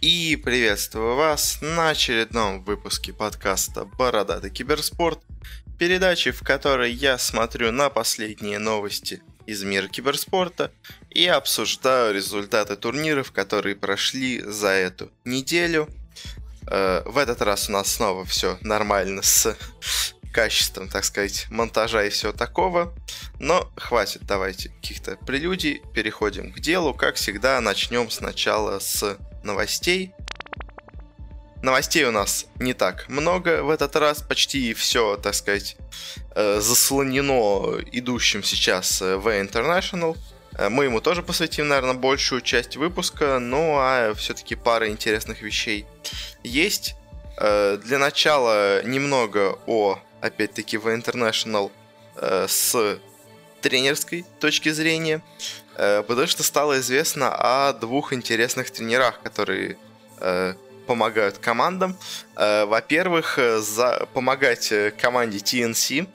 И приветствую вас на очередном выпуске подкаста «Бородатый киберспорт», передачи, в которой я смотрю на последние новости из мира киберспорта и обсуждаю результаты турниров, которые прошли за эту неделю. Э, в этот раз у нас снова все нормально с качеством, так сказать, монтажа и всего такого. Но хватит, давайте каких-то прелюдий, переходим к делу. Как всегда, начнем сначала с новостей. Новостей у нас не так много в этот раз, почти все, так сказать, э, заслонено идущим сейчас э, в International. Э, мы ему тоже посвятим, наверное, большую часть выпуска, ну а все-таки пара интересных вещей есть. Для начала немного о, опять-таки, в International с тренерской точки зрения, потому что стало известно о двух интересных тренерах, которые помогают командам. Э, во-первых, э, за... помогать э, команде TNC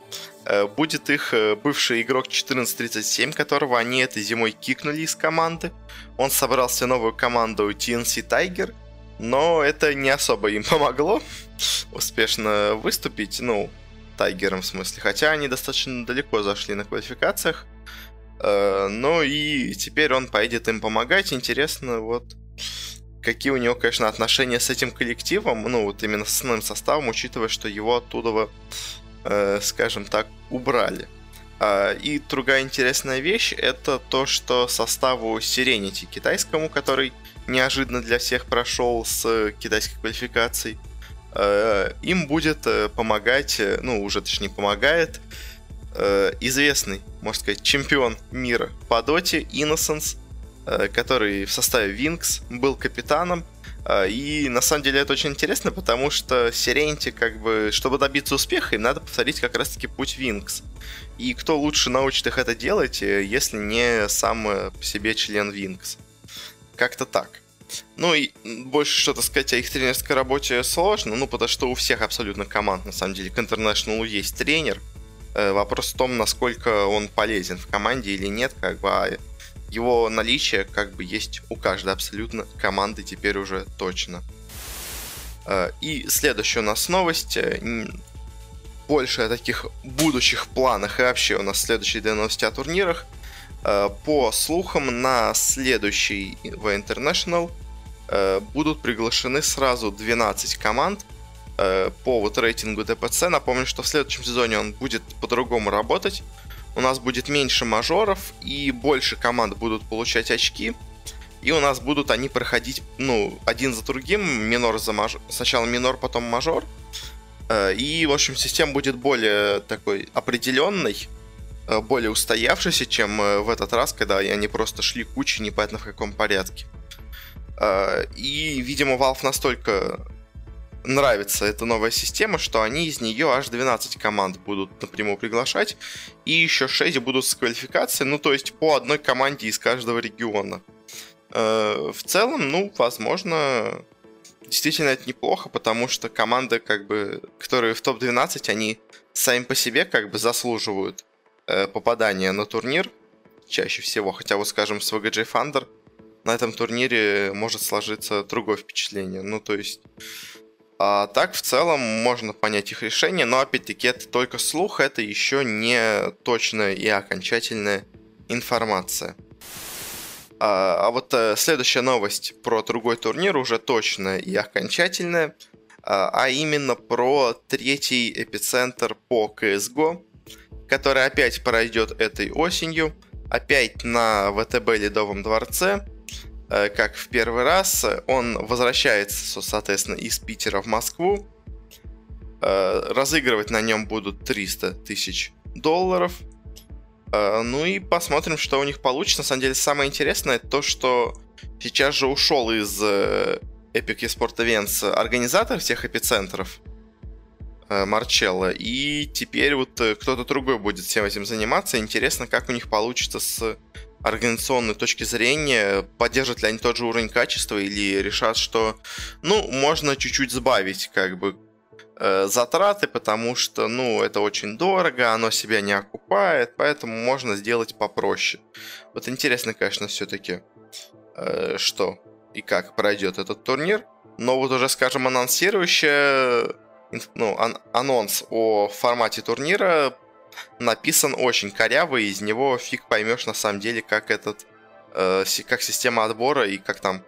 будет их бывший игрок 1437, которого они этой зимой кикнули из команды. Он собрал себе новую команду TNC Tiger, но это не особо им помогло успешно выступить, ну, Тайгером в смысле, хотя они достаточно далеко зашли на квалификациях. Ну и теперь он поедет им помогать. Интересно, вот какие у него, конечно, отношения с этим коллективом, ну, вот именно с основным составом, учитывая, что его оттуда, э, скажем так, убрали. А, и другая интересная вещь это то, что составу Serenity китайскому, который неожиданно для всех прошел с китайской квалификацией, э, им будет э, помогать, э, ну, уже точнее помогает, э, известный, можно сказать, чемпион мира по доте Innocence, Э, который в составе Винкс был капитаном. Э, и на самом деле это очень интересно, потому что Сиренти, как бы, чтобы добиться успеха, им надо повторить как раз-таки путь Винкс. И кто лучше научит их это делать, если не сам по себе член Винкс. Как-то так. Ну и больше что-то сказать о их тренерской работе сложно, ну потому что у всех абсолютно команд, на самом деле, к International есть тренер. Вопрос в том, насколько он полезен в команде или нет, как бы, а его наличие как бы есть у каждой абсолютно команды теперь уже точно. Э, и следующая у нас новость. Э, больше о таких будущих планах и вообще у нас следующие две новости о турнирах. Э, по слухам, на следующий в International будут приглашены сразу 12 команд по вот рейтингу ДПЦ. Напомню, что в следующем сезоне он будет по-другому работать у нас будет меньше мажоров и больше команд будут получать очки. И у нас будут они проходить, ну, один за другим, минор за мажор. Сначала минор, потом мажор. Э, и, в общем, система будет более такой определенной, э, более устоявшейся, чем э, в этот раз, когда они просто шли кучей непонятно в каком порядке. И, видимо, Valve настолько нравится эта новая система, что они из нее аж 12 команд будут напрямую приглашать, и еще 6 будут с квалификацией, ну то есть по одной команде из каждого региона. Э, в целом, ну, возможно, действительно это неплохо, потому что команды, как бы, которые в топ-12, они сами по себе как бы заслуживают э, попадания на турнир чаще всего, хотя вот, скажем, с VGJ Thunder на этом турнире может сложиться другое впечатление. Ну, то есть, а так, в целом, можно понять их решение, но опять-таки это только слух, это еще не точная и окончательная информация. А, а вот а, следующая новость про другой турнир уже точная и окончательная, а, а именно про третий эпицентр по CSGO, который опять пройдет этой осенью, опять на ВТБ Ледовом дворце – как в первый раз. Он возвращается, соответственно, из Питера в Москву. Э, разыгрывать на нем будут 300 тысяч долларов. Э, ну и посмотрим, что у них получится. На самом деле, самое интересное то, что сейчас же ушел из Epic Esport Events организатор всех эпицентров, Марчелло. И теперь вот кто-то другой будет всем этим заниматься. Интересно, как у них получится с организационной точки зрения, поддержат ли они тот же уровень качества или решат, что, ну, можно чуть-чуть сбавить, как бы, э, затраты, потому что, ну, это очень дорого, оно себя не окупает, поэтому можно сделать попроще. Вот интересно, конечно, все-таки, э, что и как пройдет этот турнир. Но вот уже, скажем, анонсирующая, ну, ан- анонс о формате турнира написан очень коряво, и из него фиг поймешь на самом деле, как этот, э, как система отбора и как там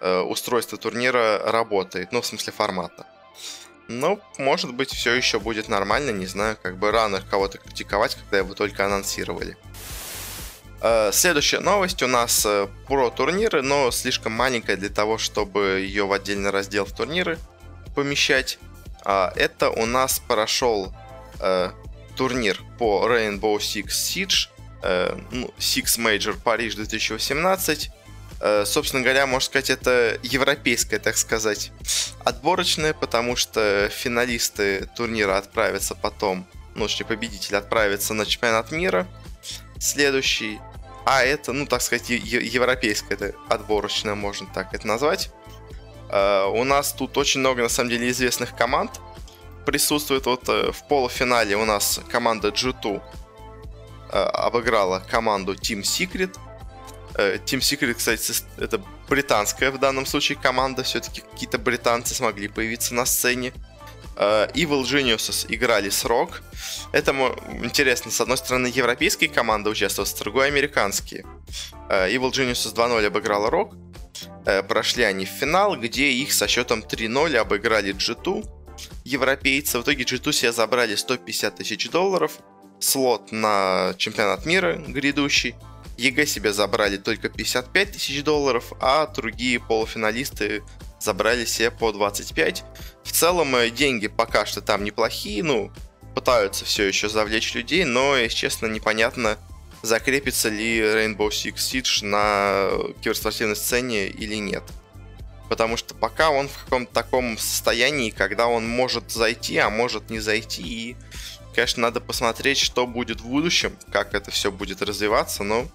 э, устройство турнира работает, ну, в смысле формата. Но, может быть, все еще будет нормально, не знаю, как бы рано кого-то критиковать, когда его только анонсировали. Э, следующая новость у нас э, про турниры, но слишком маленькая для того, чтобы ее в отдельный раздел в турниры помещать. А, это у нас прошел э, турнир по Rainbow Six Siege, ну, Six Major Париж 2018. Собственно говоря, можно сказать, это европейская, так сказать, отборочная, потому что финалисты турнира отправятся потом, ну, точнее, победитель отправится на чемпионат мира следующий а это, ну, так сказать, европейская, это отборочная, можно так это назвать. Uh, у нас тут очень много, на самом деле, известных команд присутствует. Вот uh, в полуфинале у нас команда G2 uh, э, обыграла команду Team Secret. Team Secret, кстати, это британская в данном случае команда. Все-таки какие-то британцы смогли появиться на сцене. Evil Geniuses играли с Rogue. Это интересно, с одной стороны, европейские команды участвовали, с другой американские. Э, Evil Geniuses 2-0 обыграла. Э, прошли они в финал, где их со счетом 3-0 обыграли G2 европейцы. В итоге G2 себе забрали 150 тысяч долларов, слот на чемпионат мира грядущий. EG себе забрали только 55 тысяч долларов, а другие полуфиналисты забрали себе по 25. В целом э, деньги пока что там неплохие, ну, пытаются все еще завлечь людей, но, если честно, непонятно, закрепится ли Rainbow Six Siege на киберспортивной сцене или нет. Потому что пока он в каком-то таком состоянии, когда он может зайти, а может не зайти. И, конечно, надо посмотреть, что будет в будущем, как это все будет развиваться, но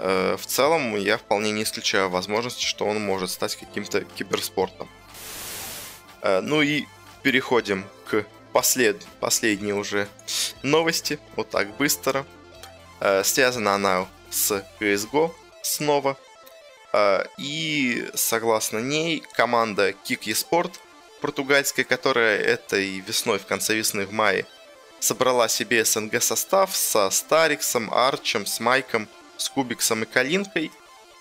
э, в целом я вполне не исключаю возможности, что он может стать каким-то киберспортом. Э, ну и переходим к послед... последние уже новости, вот так быстро. Э, связана она с CSGO снова. Э, и согласно ней команда Kick eSport португальская, которая этой весной, в конце весны, в мае, собрала себе СНГ состав со Стариксом, Арчем, с Майком, с Кубиксом и Калинкой.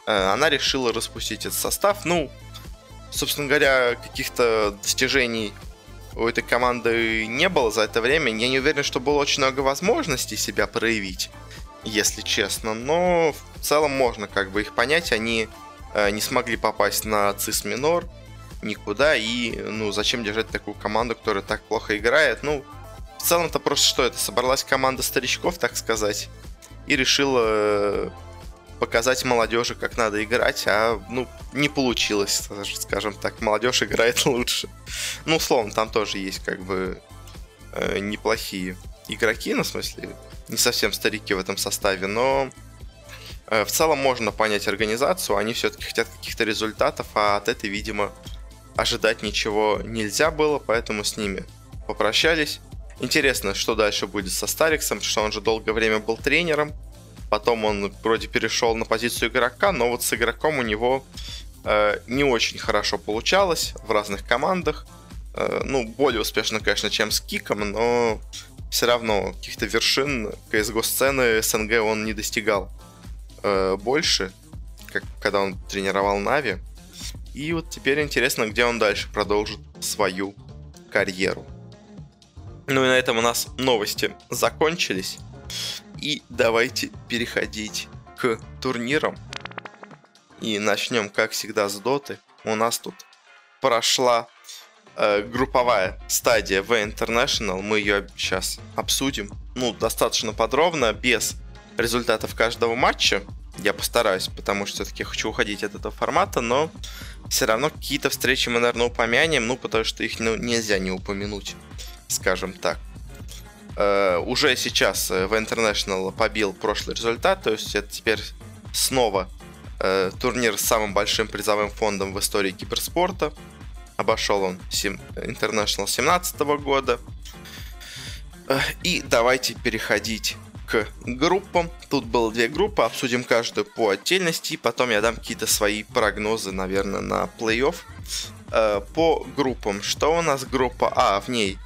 Э, она решила распустить этот состав. Ну, собственно говоря, каких-то достижений у этой команды не было за это время. Я не уверен, что было очень много возможностей себя проявить, если честно. Но в целом можно как бы их понять. Они э, не смогли попасть на цис минор никуда. И, ну, зачем держать такую команду, которая так плохо играет? Ну, в целом-то просто что это? Собралась команда старичков, так сказать, и решила э, показать молодежи, как надо играть, а, ну, не получилось, скажем так. Молодежь играет лучше. Ну, условно, там тоже есть, как бы, э, неплохие игроки, ну, в смысле, не совсем старики в этом составе, но в целом можно понять организацию, они все-таки хотят каких-то результатов, а от этой, видимо, ожидать ничего нельзя было, поэтому с ними попрощались. Интересно, что дальше будет со Стариксом, что он же долгое время был тренером, Потом он вроде перешел на позицию игрока, но вот с игроком у него э, не очень хорошо получалось в разных командах. Э, ну, более успешно, конечно, чем с Киком, но все равно каких-то вершин CSGO сцены СНГ он не достигал э, больше, как когда он тренировал Нави. И вот теперь интересно, где он дальше продолжит свою карьеру. Ну и на этом у нас новости закончились. И давайте переходить к турнирам. И начнем, как всегда, с доты. У нас тут прошла э, групповая стадия в International. Мы ее сейчас обсудим. Ну, достаточно подробно, без результатов каждого матча. Я постараюсь, потому что все-таки хочу уходить от этого формата, но все равно какие-то встречи мы, наверное, упомянем, ну, потому что их ну, нельзя не упомянуть, скажем так. Э, уже сейчас э, в International побил прошлый результат, то есть это теперь снова э, турнир с самым большим призовым фондом в истории киберспорта. Обошел он сем... International 17 года. Э, и давайте переходить к группам. Тут было две группы, обсудим каждую по отдельности, и потом я дам какие-то свои прогнозы, наверное, на плей-офф. Э, по группам. Что у нас группа А? В ней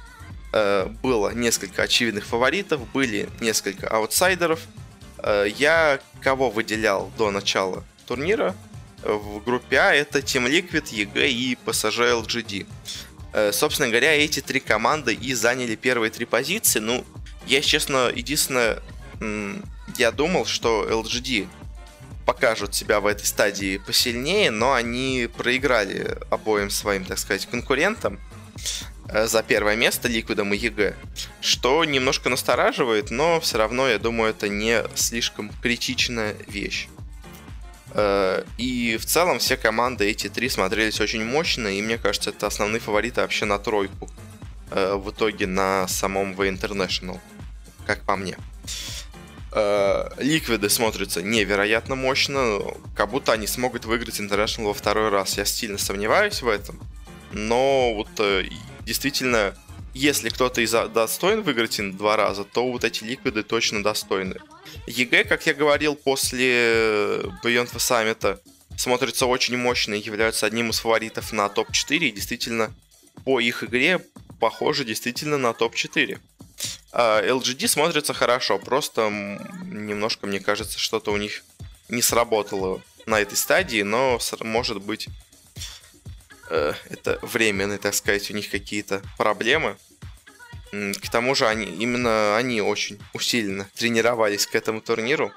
э, было несколько очевидных фаворитов, были несколько аутсайдеров. Э, я кого выделял до начала турнира? В группе А это Team Liquid, EG и PSG LGD. Собственно говоря, эти три команды и заняли первые три позиции. Ну, я, честно, единственное, я думал, что LGD покажут себя в этой стадии посильнее, но они проиграли обоим своим, так сказать, конкурентам э, за первое место Liquid ом и EG, что немножко настораживает, но все равно, я думаю, это не слишком критичная вещь. Э, и в целом все команды, эти три, смотрелись очень мощно, и мне кажется, это основные фавориты вообще на тройку э, в итоге на самом The International, как по мне. Э, ликвиды смотрятся невероятно мощно, как будто они смогут выиграть International во второй раз. Я сильно сомневаюсь в этом, но вот э, действительно, если кто-то из достоин выиграть два раза, то вот эти ликвиды точно достойны. EG, как я говорил, после Beyond the Summit смотрится очень мощно и являются одним из фаворитов на топ-4. И действительно, по их игре похоже действительно на топ-4. LGD а, смотрится хорошо, просто немножко, мне кажется, что-то у них не сработало на этой стадии, но может быть э, это временные, так сказать, у них какие-то проблемы. К тому же они, именно они очень усиленно тренировались к этому турниру.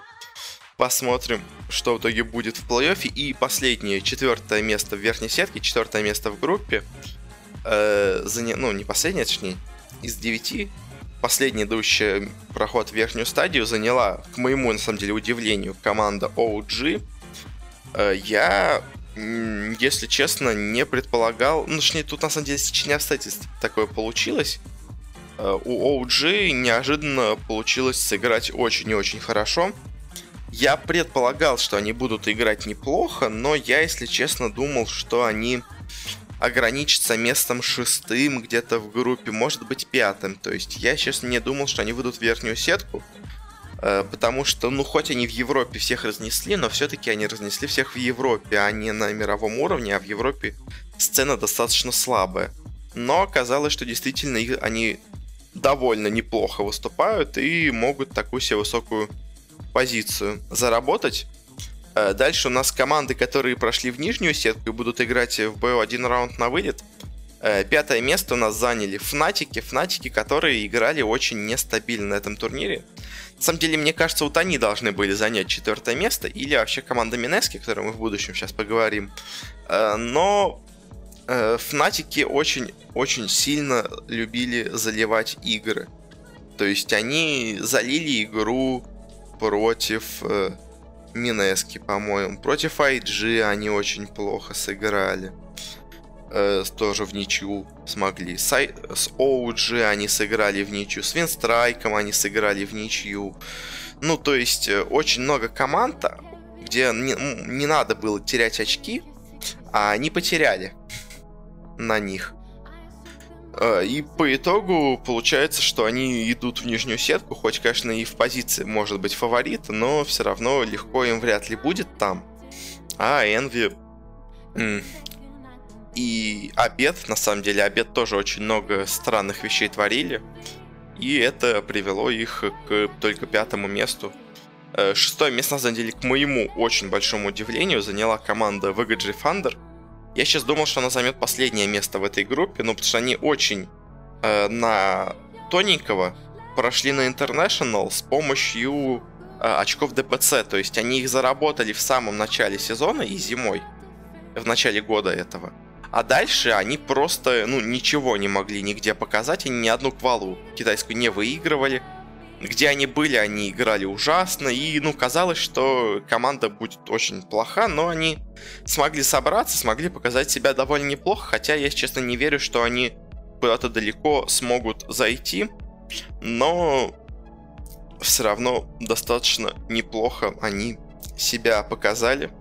Посмотрим, что в итоге будет в плей-оффе. И последнее, четвертое место в верхней сетке, четвертое место в группе. Э, заня... Ну, не последнее, точнее, из девяти последний идущий проход в верхнюю стадию заняла, к моему, на самом деле, удивлению, команда OG. Э, я, если честно, не предполагал... Ну, точнее, тут, на самом деле, сечение обстоятельств такое получилось. Э, у OG неожиданно получилось сыграть очень и очень хорошо. Я предполагал, что они будут играть неплохо, но я, если честно, думал, что они ограничиться местом шестым где-то в группе, может быть пятым. То есть я, честно, не думал, что они выйдут в верхнюю сетку. Э, потому что, ну, хоть они в Европе всех разнесли, но все-таки они разнесли всех в Европе, а не на мировом уровне, а в Европе сцена достаточно слабая. Но оказалось, что действительно они довольно неплохо выступают и могут такую себе высокую позицию заработать. Э, дальше у нас команды, которые прошли в нижнюю сетку и будут играть в БО один раунд на вылет. Э, пятое место у нас заняли Фнатики. Фнатики, которые играли очень нестабильно на этом турнире. На самом деле, мне кажется, вот они должны были занять четвертое место. Или вообще команда Минески, о которой мы в будущем сейчас поговорим. Э, но Фнатики очень-очень сильно любили заливать игры. То есть они залили игру против Минески, по-моему. Против IG они очень плохо сыграли. Э, тоже в ничью смогли. С, с OG они сыграли в ничью. С Винстрайком они сыграли в ничью. Ну, то есть, э, очень много команд, где не, не надо было терять очки, а они потеряли на них. Э, и по итогу получается, что они идут в нижнюю сетку, хоть, конечно, и в позиции может быть фаворит, но все равно легко им вряд ли будет там. А Энви и Обед, на самом деле, Обед тоже очень много странных вещей творили. И это привело их к только пятому месту. Э, шестое место, на самом деле, к моему очень большому удивлению, заняла команда VGG Thunder – я сейчас думал, что она займет последнее место в этой группе, но потому что они очень э, на тоненького прошли на International с помощью э, очков ДПЦ. То есть они их заработали в самом начале сезона и зимой, в начале года этого. А дальше они просто, ну, ничего не могли нигде показать, они ни одну квалу китайскую не выигрывали где они были, они играли ужасно, и, ну, казалось, что команда будет очень плоха, но они смогли собраться, смогли показать себя довольно неплохо, хотя я, честно, не верю, что они куда-то далеко смогут зайти, но все равно достаточно неплохо они себя показали.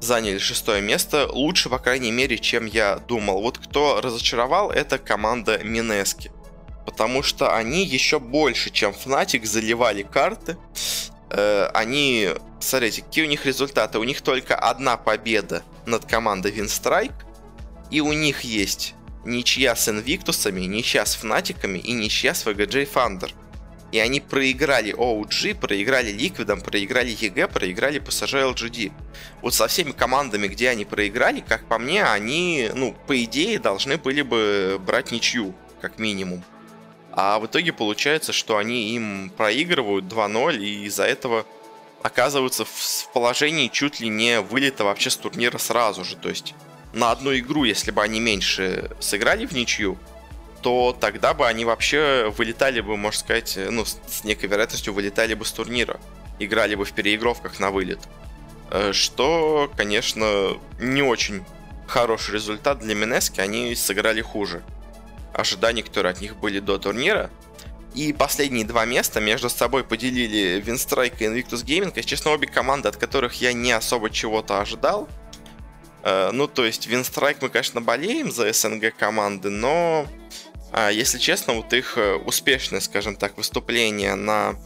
Заняли шестое место, лучше, по крайней мере, чем я думал. Вот кто разочаровал, это команда Минески. Потому что они еще больше, чем Fnatic, заливали карты. Э, они, смотрите, какие у них результаты. У них только одна победа над командой Винстрайк, и у них есть ничья с Инвиктусами, ничья с Фнатиками и ничья с VGJ Thunder. И они проиграли OG, проиграли Ликвидом, проиграли EG, проиграли PSG LGD. Вот со всеми командами, где они проиграли, как по мне, они, ну, по идее, должны были бы брать ничью, как минимум. А в итоге получается, что они им проигрывают 2-0, и из-за этого оказываются в положении чуть ли не вылета вообще с турнира сразу же. То есть на одну игру, если бы они меньше сыграли в ничью, то тогда бы они вообще вылетали бы, можно сказать, ну, с некой вероятностью вылетали бы с турнира. Играли бы в переигровках на вылет. Э, что, конечно, не очень хороший результат для Минески, они сыграли хуже ожиданий, которые от них были до турнира. И последние два места между собой поделили Винстрайк и Invictus Gaming. Если честно, обе команды, от которых я не особо чего-то ожидал. Э, ну, то есть, Винстрайк мы, конечно, болеем за СНГ команды, но а, если честно, вот их э, успешное, скажем так, выступление на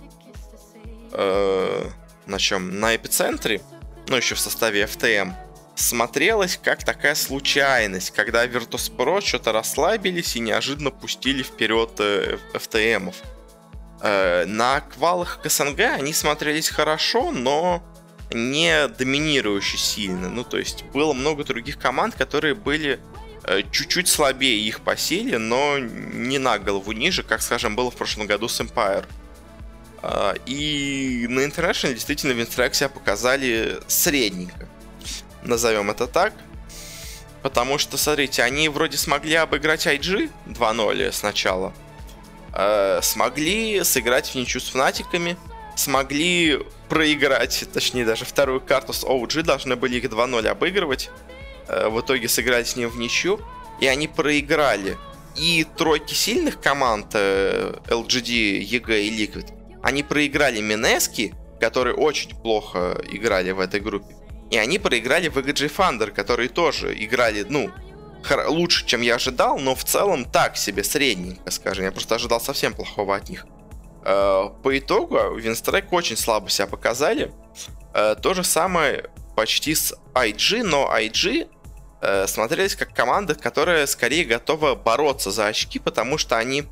э, на чем? На эпицентре, ну еще в составе FTM, смотрелось как такая случайность, когда Virtus.pro что-то расслабились и неожиданно пустили вперед э, FTM-ов. Э, на квалах к СНГ они смотрелись хорошо, но не доминирующе сильно. Ну, то есть было много других команд, которые были Э, чуть-чуть слабее их по силе, но не на голову ниже, как, скажем, было в прошлом году с Empire. И на International действительно Винстрайк себя показали средненько. Назовем это так. Потому что, смотрите, они вроде смогли обыграть IG 2-0 сначала. Э, смогли сыграть в ничью с фнатиками. Смогли проиграть, точнее даже вторую карту с OG, должны были их 2-0 обыгрывать. Э, в итоге сыграли с ним в ничью, и они проиграли. И тройки сильных команд LGD, EG и Liquid, они проиграли Минески, которые очень плохо играли в этой группе. И они проиграли VGG Thunder, которые тоже играли, ну, лучше, чем я ожидал, но в целом так себе, средненько, скажем. Я просто ожидал совсем плохого от них. Э, по итогу, Винстрайк очень слабо себя показали. Э, то же самое почти с IG, но IG э, смотрелись как команда, которая скорее готова бороться за очки, потому что они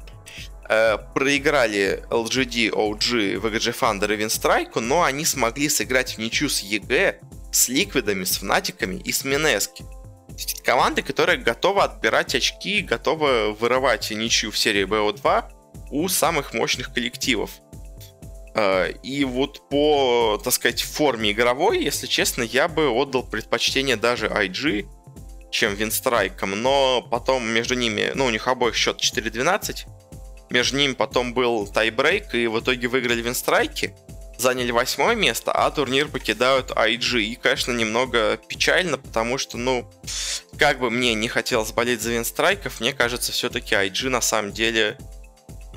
проиграли LGD, OG, VGJ Thunder и Винстрайку, но они смогли сыграть в ничью с EG, с Ликвидами, с Фнатиками и с Минески. Команды, которые готовы отбирать очки, готовы вырывать ничью в серии BO2 у самых мощных коллективов. Э, и вот по, так сказать, форме игровой, если честно, я бы отдал предпочтение даже IG, чем Винстрайком, но потом между ними, ну, у них обоих счет 4-12, между ними потом был тайбрейк, и в итоге выиграли Винстрайки, заняли восьмое место, а турнир покидают IG. И, конечно, немного печально, потому что, ну, как бы мне не хотелось болеть за Винстрайков, мне кажется, все-таки IG на самом деле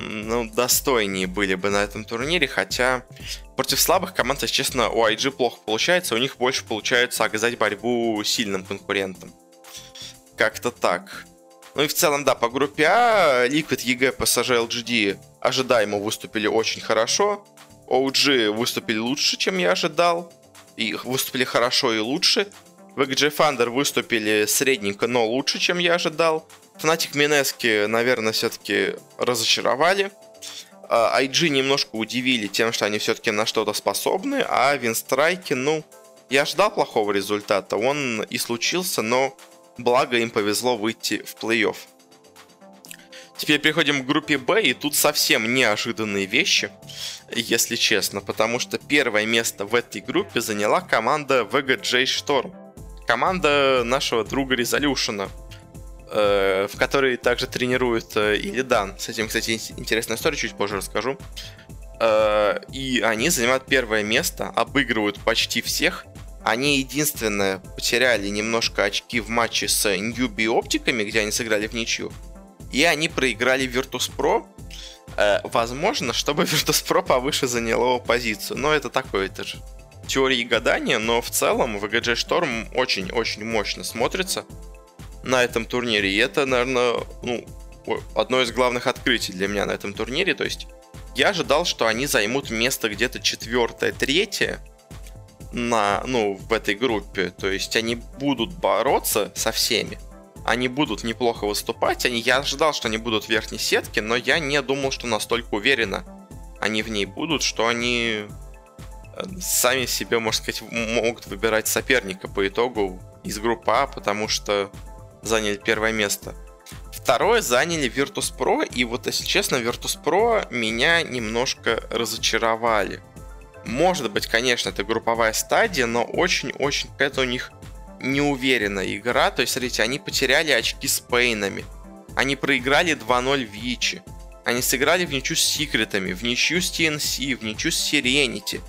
ну, достойнее были бы на этом турнире, хотя против слабых команд, если честно, у IG плохо получается, у них больше получается оказать борьбу сильным конкурентам. Как-то так. Ну и в целом, да, по группе А Liquid, EG, PSG, LGD ожидаемо выступили очень хорошо. OG выступили лучше, чем я ожидал. И выступили хорошо и лучше. VGJ Thunder выступили средненько, но лучше, чем я ожидал. Fnatic Минески, наверное, все-таки разочаровали. IG а, немножко удивили тем, что они все-таки на что-то способны, а Винстрайки, ну, я ждал плохого результата, он и случился, но Благо им повезло выйти в плей-офф. Теперь переходим к группе Б, и тут совсем неожиданные вещи, если честно, потому что первое место в этой группе заняла команда VGJ Storm. Команда нашего друга Резолюшена, э, в которой также тренирует э, Илидан. С этим, кстати, интересная история, чуть позже расскажу. Э, и они занимают первое место, обыгрывают почти всех, они единственное потеряли немножко очки в матче с Newbie оптиками, где они сыграли в ничью. И они проиграли Virtus.pro. Э, возможно, чтобы Virtus.pro повыше заняло позицию. Но это такое, это же теории гадания. Но в целом VGJ Storm очень-очень мощно смотрится на этом турнире. И это, наверное, ну, одно из главных открытий для меня на этом турнире. То есть я ожидал, что они займут место где-то четвертое, третье на, ну, в этой группе. То есть они будут бороться со всеми. Они будут неплохо выступать. Они, я ожидал, что они будут в верхней сетке, но я не думал, что настолько уверенно они в ней будут, что они э, сами себе, можно сказать, могут выбирать соперника по итогу из группы А, потому что заняли первое место. Второе заняли Virtus.pro, и вот, если честно, Virtus.pro меня немножко разочаровали. Может быть, конечно, это групповая стадия, но очень-очень какая-то у них неуверенная игра. То есть, смотрите, они потеряли очки с Пейнами. Они проиграли 2-0 Вичи. Они сыграли в ничью с Секретами, в ничью с TNC, в ничью с Сиренити.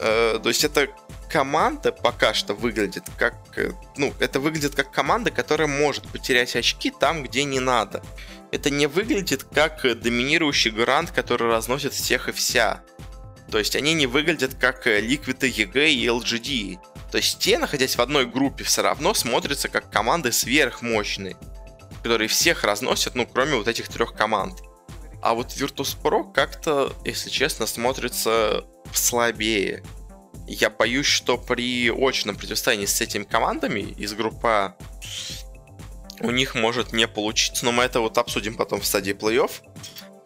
Э, то есть это команда пока что выглядит как... Э, ну, это выглядит как команда, которая может потерять очки там, где не надо. Это не выглядит как доминирующий грант, который разносит всех и вся. То есть они не выглядят как Liquid EG и LGD. То есть те, находясь в одной группе, все равно смотрятся как команды сверхмощные, которые всех разносят, ну, кроме вот этих трех команд. А вот Virtus.pro как-то, если честно, смотрится слабее. Я боюсь, что при очном противостоянии с этими командами из группы А у них может не получиться, но мы это вот обсудим потом в стадии плей-офф.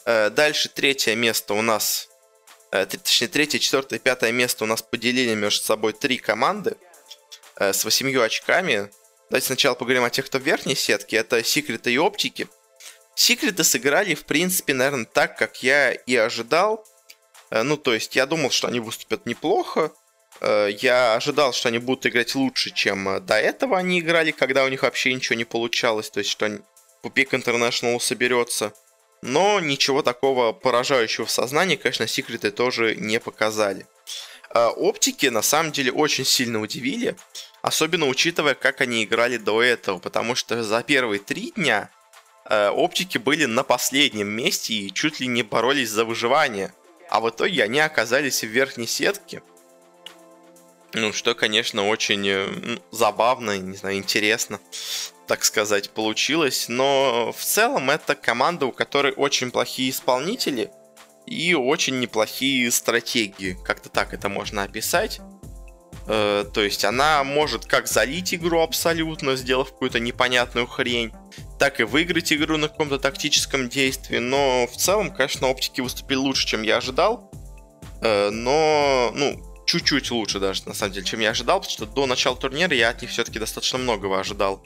Э, дальше третье место у нас, точнее третье, четвертое, пятое место у нас поделили между собой три команды э, с восемью очками. Давайте сначала поговорим о тех, кто в верхней сетке. Это Секреты и Оптики. Секреты сыграли, в принципе, наверное, так, как я и ожидал. Ну, то есть, я думал, что они выступят неплохо. Э, я ожидал, что они будут играть лучше, чем э, до этого они играли, когда у них вообще ничего не получалось, то есть что Пупик International соберется. Но ничего такого поражающего в сознании, конечно, секреты тоже не показали. Э, оптики на самом деле очень сильно удивили, особенно учитывая, как они играли до этого, потому что за первые три дня оптики были на последнем месте и чуть ли не боролись за выживание. А в итоге они оказались в верхней сетке, ну, что, конечно, очень э, забавно, не знаю, интересно, так сказать, получилось. Но в целом это команда, у которой очень плохие исполнители и очень неплохие стратегии. Как-то так это можно описать. Э, то есть она может как залить игру абсолютно, сделав какую-то непонятную хрень, так и выиграть игру на каком-то тактическом действии. Но в целом, конечно, оптики выступили лучше, чем я ожидал. Э, но, ну, чуть-чуть лучше даже, на самом деле, чем я ожидал, потому что до начала турнира я от них все-таки достаточно многого ожидал.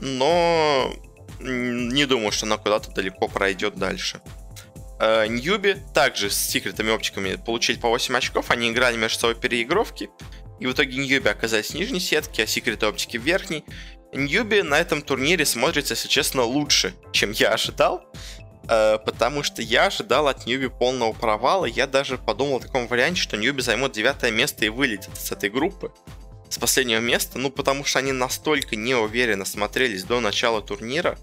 Но не думаю, что она куда-то далеко пройдет дальше. Э, Ньюби также с секретами оптиками получили по 8 очков, они играли между собой переигровки, и в итоге Ньюби оказались в нижней сетке, а секреты оптики в верхней. Ньюби на этом турнире смотрится, если честно, лучше, чем я ожидал. Э, потому что я ожидал от Ньюби полного провала. Я даже подумал о таком варианте, что Ньюби займет девятое место и вылетит с этой группы. С последнего места, ну потому что они настолько неуверенно смотрелись до начала турнира,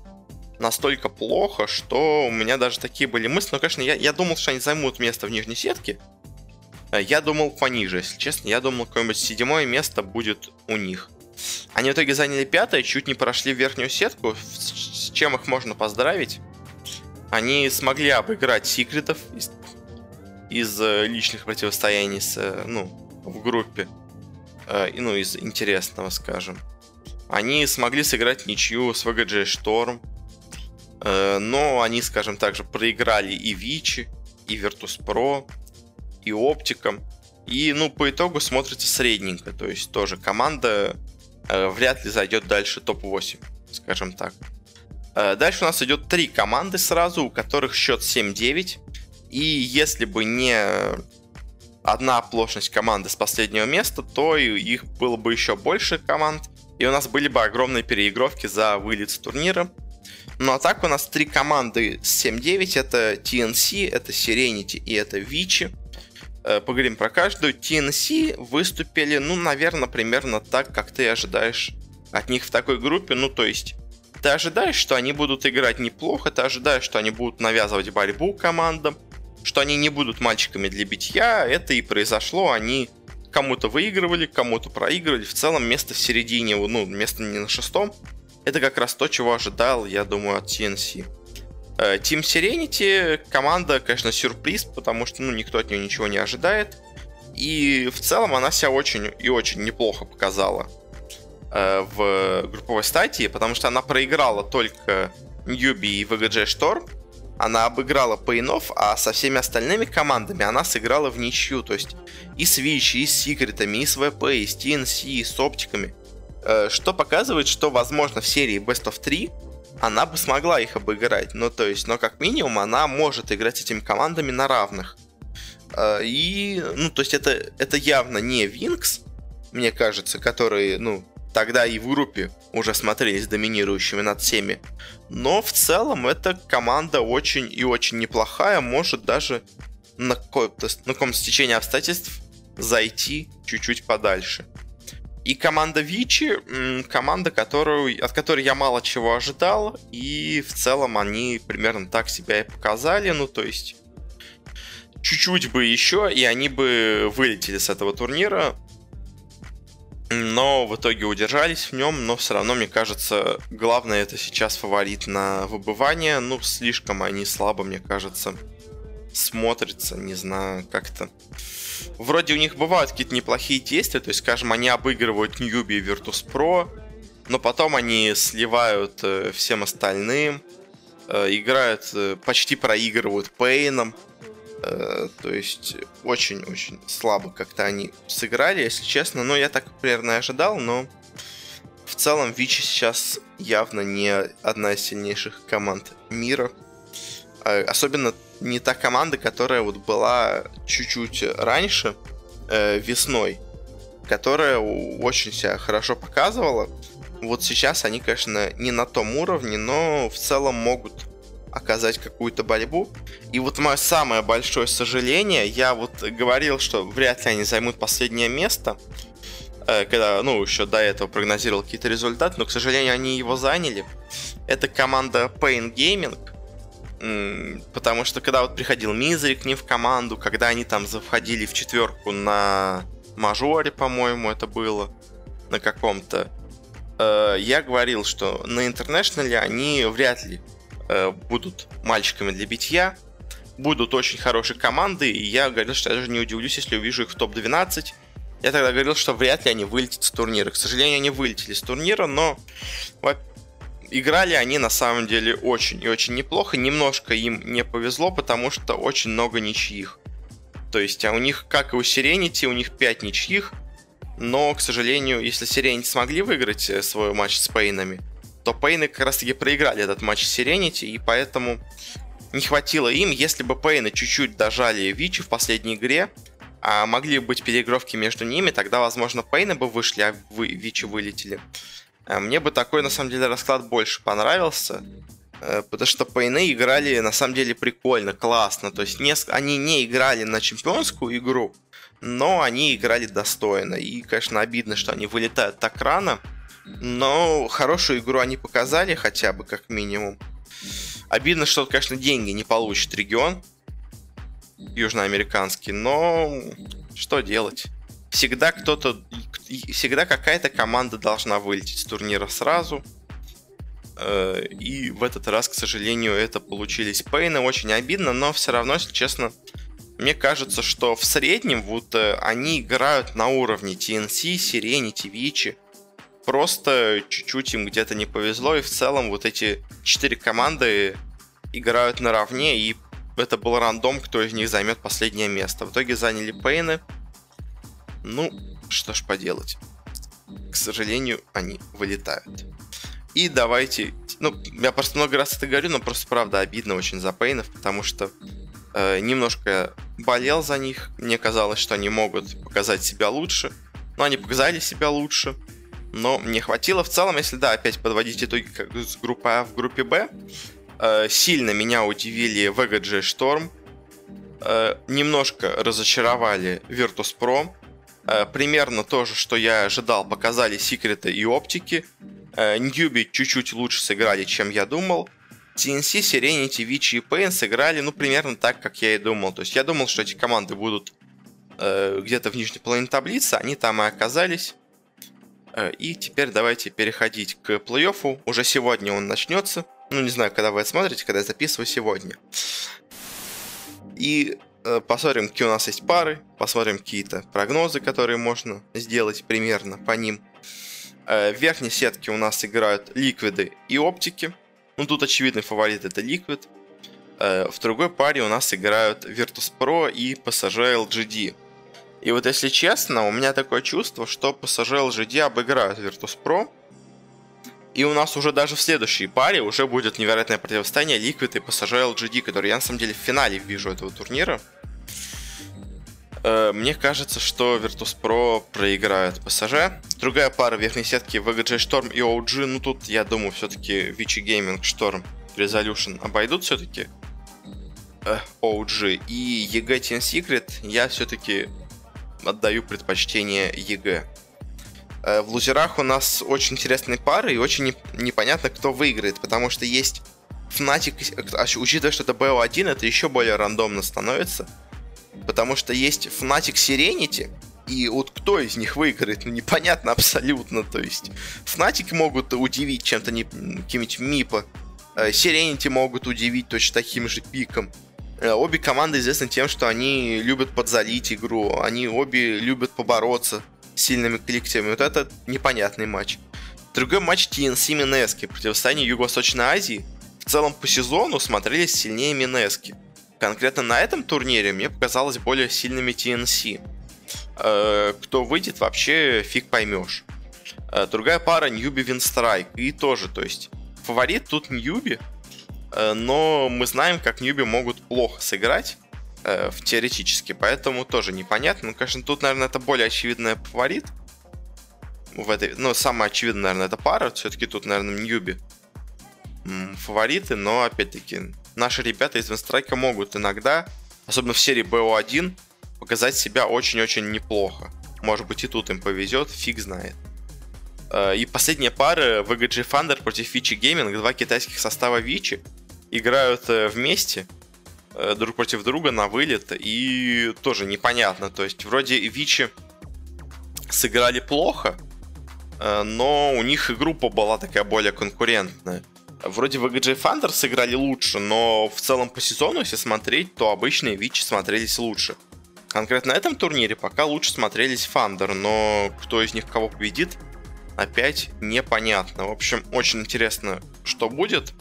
настолько плохо, что у меня даже такие были мысли. Но, конечно, я, я думал, что они займут место в нижней сетке. Э, я думал пониже, если честно. Я думал, какое-нибудь седьмое место будет у них. Они в итоге заняли пятое, чуть не прошли в верхнюю сетку, с чем их можно поздравить они смогли обыграть секретов из, из э, личных противостояний с, э, ну, в группе. Э, ну, из интересного, скажем. Они смогли сыграть ничью с VGJ Storm. Но они, скажем так же, проиграли и Вичи, и Virtus.pro, и Оптиком. И, ну, по итогу смотрится средненько. То есть тоже команда вряд ли зайдет дальше топ-8, скажем так. Э, дальше у нас идет три команды сразу, у которых счет 7-9. И если бы не одна оплошность команды с последнего места, то их было бы еще больше команд. И у нас были бы огромные переигровки за вылет с турнира. Ну а так у нас три команды с 7-9. Это TNC, это Serenity и это Вичи. Э, поговорим про каждую. TNC выступили, ну, наверное, примерно так, как ты ожидаешь от них в такой группе. Ну, то есть ты ожидаешь, что они будут играть неплохо, ты ожидаешь, что они будут навязывать борьбу командам, что они не будут мальчиками для битья. Это и произошло. Они кому-то выигрывали, кому-то проигрывали. В целом место в середине, ну, место не на шестом. Это как раз то, чего ожидал, я думаю, от TNC. Э, Team Serenity команда, конечно, сюрприз, потому что ну, никто от нее ничего не ожидает. И в целом она себя очень и очень неплохо показала э, в групповой стадии, потому что она проиграла только Ньюби и VGJ Storm. Она обыграла Пейнов, а со всеми остальными командами она сыграла в ничью. То есть и с Вичи, и с Секретами, и с ВП, и с TNC, и с Оптиками. Э, что показывает, что, возможно, в серии Best of 3 она бы смогла их обыграть. Ну, то есть, но как минимум она может играть с этими командами на равных. Э, и, ну, то есть это, это явно не Винкс, мне кажется, которые, ну, тогда и в группе уже смотрелись доминирующими над всеми. Но в целом эта команда очень и очень неплохая, может даже на каком-то, на каком стечении обстоятельств зайти чуть-чуть подальше. И команда Вичи, команда, которую, от которой я мало чего ожидал, и в целом они примерно так себя и показали, ну то есть чуть-чуть бы еще, и они бы вылетели с этого турнира, но в итоге удержались в нем, но все равно, мне кажется, главное это сейчас фаворит на выбывание, ну слишком они слабо, мне кажется, смотрятся, не знаю, как-то. Вроде у них бывают какие-то неплохие действия, то есть, скажем, они обыгрывают Ньюби и Virtus.pro, но потом они сливают э, всем остальным, э, играют, э, почти проигрывают Пейном, то есть очень-очень слабо как-то они сыграли, если честно, но я так примерно ожидал, но в целом Вичи сейчас явно не одна из сильнейших команд мира, э, особенно не та команда, которая вот была чуть-чуть раньше, э, весной, которая очень себя хорошо показывала. Вот сейчас они, конечно, не на том уровне, но в целом могут оказать какую-то борьбу. И вот мое самое большое сожаление, я вот говорил, что вряд ли они займут последнее место, э, когда, ну, еще до этого прогнозировал какие-то результаты, но, к сожалению, они его заняли. Это команда Pain Gaming, Потому что когда вот приходил Мизери к ним в команду, когда они там заходили в четверку на мажоре, по-моему, это было, на каком-то, э, я говорил, что на интернешнале они вряд ли будут мальчиками для битья, будут очень хорошей командой, и я говорил, что я даже не удивлюсь, если увижу их в топ-12. Я тогда говорил, что вряд ли они вылетят с турнира. К сожалению, они вылетели с турнира, но, играли они на самом деле очень и очень неплохо. Немножко им не повезло, потому что очень много ничьих. То есть, а у них, как и у Сиренити, у них 5 ничьих. Но, к сожалению, если Сиренити смогли выиграть э, свой матч с Пейнами, то Пейны как раз таки проиграли этот матч с Сиренити, и поэтому не хватило им. Если бы Пейны чуть-чуть дожали Вичи в последней игре, а могли быть переигровки между ними, тогда, возможно, Пейны бы вышли, а Вичи вылетели. Э, мне бы такой, на самом деле, расклад больше понравился. Э, потому что Пейны играли, на самом деле, прикольно, классно. То есть не, они не играли на чемпионскую игру, но они играли достойно. И, конечно, обидно, что они вылетают так рано. Но хорошую игру они показали, хотя бы, как минимум. Обидно, что, конечно, деньги не получит регион южноамериканский, но что делать? Всегда кто-то всегда какая-то команда должна вылететь с турнира сразу. Э, и в этот раз, к сожалению, это получились Пейны. Очень обидно, но все равно, если честно, мне кажется, что в среднем вот э, они играют на уровне TNC, Serenity, Вичи. Просто чуть-чуть им где-то не повезло, и в целом вот эти четыре команды играют наравне, и это был рандом, кто из них займет последнее место. В итоге заняли Пейны. Ну, что ж поделать. К сожалению, они вылетают. И давайте... Ну, я просто много раз это говорю, но просто правда обидно очень за Пейнов, потому что э, немножко болел за них. Мне казалось, что они могут показать себя лучше. Но они показали себя лучше. Но не хватило. В целом, если, да, опять подводить итоги как с группы А в группе Б, э, сильно меня удивили VGG Storm. Э, немножко разочаровали Virtus.pro. Э, примерно то же, что я ожидал, показали секреты и оптики. Э, Ньюби чуть-чуть лучше сыграли, чем я думал. TNC, Serenity, Вичи и Pain сыграли, ну, примерно так, как я и думал. То есть я думал, что эти команды будут э, где-то в нижней половине таблицы, они там и оказались. Э, и теперь давайте переходить к плей-оффу. Уже сегодня он начнется. Ну, не знаю, когда вы это смотрите, когда я записываю сегодня. И э, посмотрим, какие у нас есть пары, посмотрим какие-то прогнозы, которые можно сделать примерно по ним. Э, в верхней сетке у нас играют ликвиды и оптики. Ну, тут очевидный фаворит это ликвид. Э, в другой паре у нас играют Virtus.pro и PSG LGD. И вот если честно, у меня такое чувство, что PSG LGD обыграют Virtus.pro. И у нас уже даже в следующей паре уже будет невероятное противостояние Liquid и PSG LGD, который я на самом деле в финале вижу этого турнира. Э, мне кажется, что Virtus.pro проиграют PSG. Другая пара верхней сетки VGJ Storm и OG. Ну тут, я думаю, все-таки Vici Gaming, Storm, Resolution обойдут все-таки э, OG. И EG Team Secret я все-таки отдаю предпочтение EG. Э, в лузерах у нас очень интересные пары и очень непонятно, кто выиграет, потому что есть Fnatic, а учитывая, что это BO1, это еще более рандомно становится. Потому что есть Fnatic Serenity, и вот кто из них выиграет, ну непонятно абсолютно. То есть Fnatic могут удивить чем-то, не, каким-нибудь Мипа. Э, Serenity могут удивить точно таким же пиком. Э, обе команды известны тем, что они любят подзалить игру, они обе любят побороться с сильными коллективами. Вот это непонятный матч. Другой матч TNC Минески, противостояние Юго-Восточной Азии. В целом по сезону смотрелись сильнее Минески. Конкретно на этом турнире мне показалось более сильными TNC. Э, кто выйдет, вообще фиг поймешь. Э, другая пара Ньюби Винстрайк. И тоже, то есть, фаворит тут Ньюби, но мы знаем, как Ньюби могут плохо сыграть в теоретически, поэтому тоже непонятно. Ну, конечно, тут, наверное, это более очевидный фаворит. В этой, ну, самое очевидное, наверное, это пара. Все-таки тут, наверное, Ньюби фавориты, но, опять-таки, наши ребята из Винстрайка могут иногда, особенно в серии BO1, показать себя очень-очень неплохо. Может быть и тут им повезет, фиг знает. Э, и последняя пара VGG Thunder против Vici Gaming, два китайских состава Vici, играют э, вместе, э, друг против друга на вылет, и тоже непонятно. То есть вроде Вичи сыграли плохо, но у них и группа была такая более конкурентная. Вроде VGJ Thunder сыграли лучше, но в целом по сезону, если смотреть, то обычные Вичи смотрелись лучше. Конкретно на этом турнире пока лучше смотрелись Thunder, но кто из них кого победит, опять непонятно. В общем, очень интересно, что будет.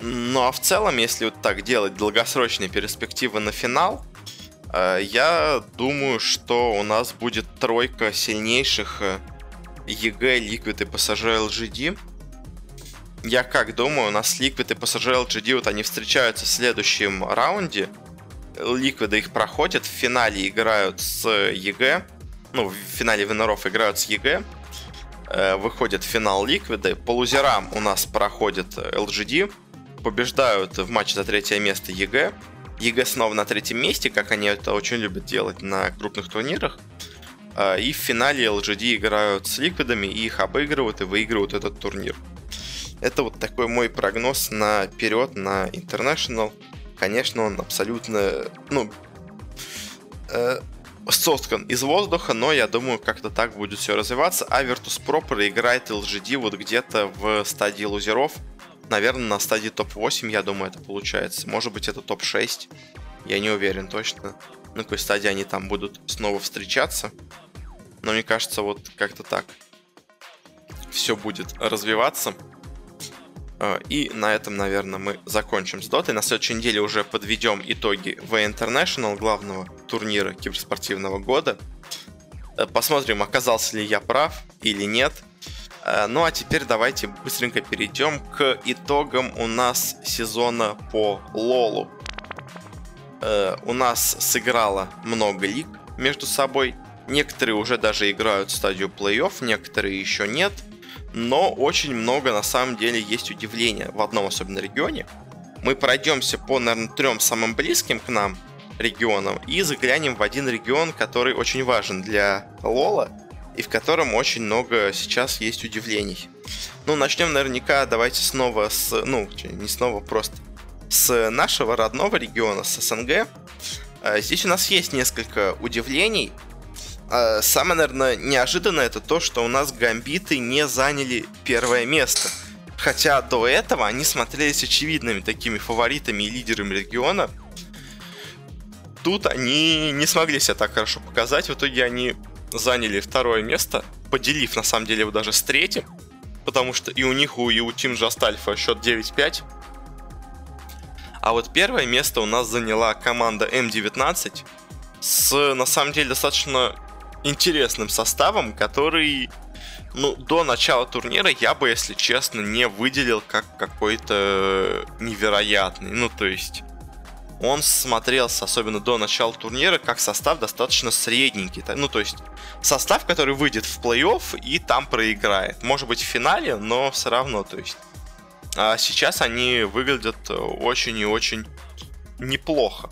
Ну а в целом, если вот так делать долгосрочные перспективы на финал, э, я думаю, что у нас будет тройка сильнейших EG, Liquid и PSG LGD. Я как думаю, у нас Liquid и PSG LGD вот они встречаются в следующем раунде. Ликвиды их проходят, в финале играют с EG. Ну, в финале виноров играют с EG. Э, выходит в финал Ликвиды. По лузерам у нас проходит LGD. Побеждают в матче за третье место EG. EG снова на третьем месте, как они это очень любят делать на крупных турнирах. Э, и в финале LGD играют с ликвидами, и их обыгрывают и выигрывают этот турнир. Это вот такой мой прогноз наперед на International. Конечно, он абсолютно, ну, э, соткан из воздуха, но я думаю, как-то так будет все развиваться. А Virtus.pro проиграет LGD вот где-то в стадии лузеров. Наверное, на стадии топ-8, я думаю, это получается. Может быть, это топ-6. Я не уверен точно, на какой стадии они там будут снова встречаться. Но мне кажется, вот как-то так все будет развиваться. Э, и на этом, наверное, мы закончим с дотой. На следующей неделе уже подведем итоги V International, главного турнира киберспортивного года. Э, посмотрим, оказался ли я прав или нет. Э, ну а теперь давайте быстренько перейдем к итогам у нас сезона по Лолу. У нас сыграло много лиг между собой. Некоторые уже даже играют в стадию плей-офф, некоторые еще нет – но очень много на самом деле есть удивления в одном особенно регионе. Мы пройдемся по, наверное, трем самым близким к нам регионам и заглянем в один регион, который очень важен для Лола и в котором очень много сейчас есть удивлений. Ну, начнем наверняка, давайте снова с, ну, не снова, просто с нашего родного региона, с СНГ. А, здесь у нас есть несколько удивлений, а, самое, наверное, неожиданное это то, что у нас гамбиты не заняли первое место. Хотя до этого они смотрелись очевидными такими фаворитами и лидерами региона. Тут они не смогли себя так хорошо показать. В итоге они заняли второе место, поделив на самом деле его даже с третьим. Потому что и у них, и у Team Just Alpha счет 9-5. А вот первое место у нас заняла команда М19 с, на самом деле, достаточно интересным составом, который ну, до начала турнира я бы, если честно, не выделил как какой-то невероятный. Ну, то есть, он смотрелся, особенно до начала турнира, как состав достаточно средненький. Ну, то есть, состав, который выйдет в плей-офф и там проиграет. Может быть, в финале, но все равно, то есть. А сейчас они выглядят очень и очень неплохо.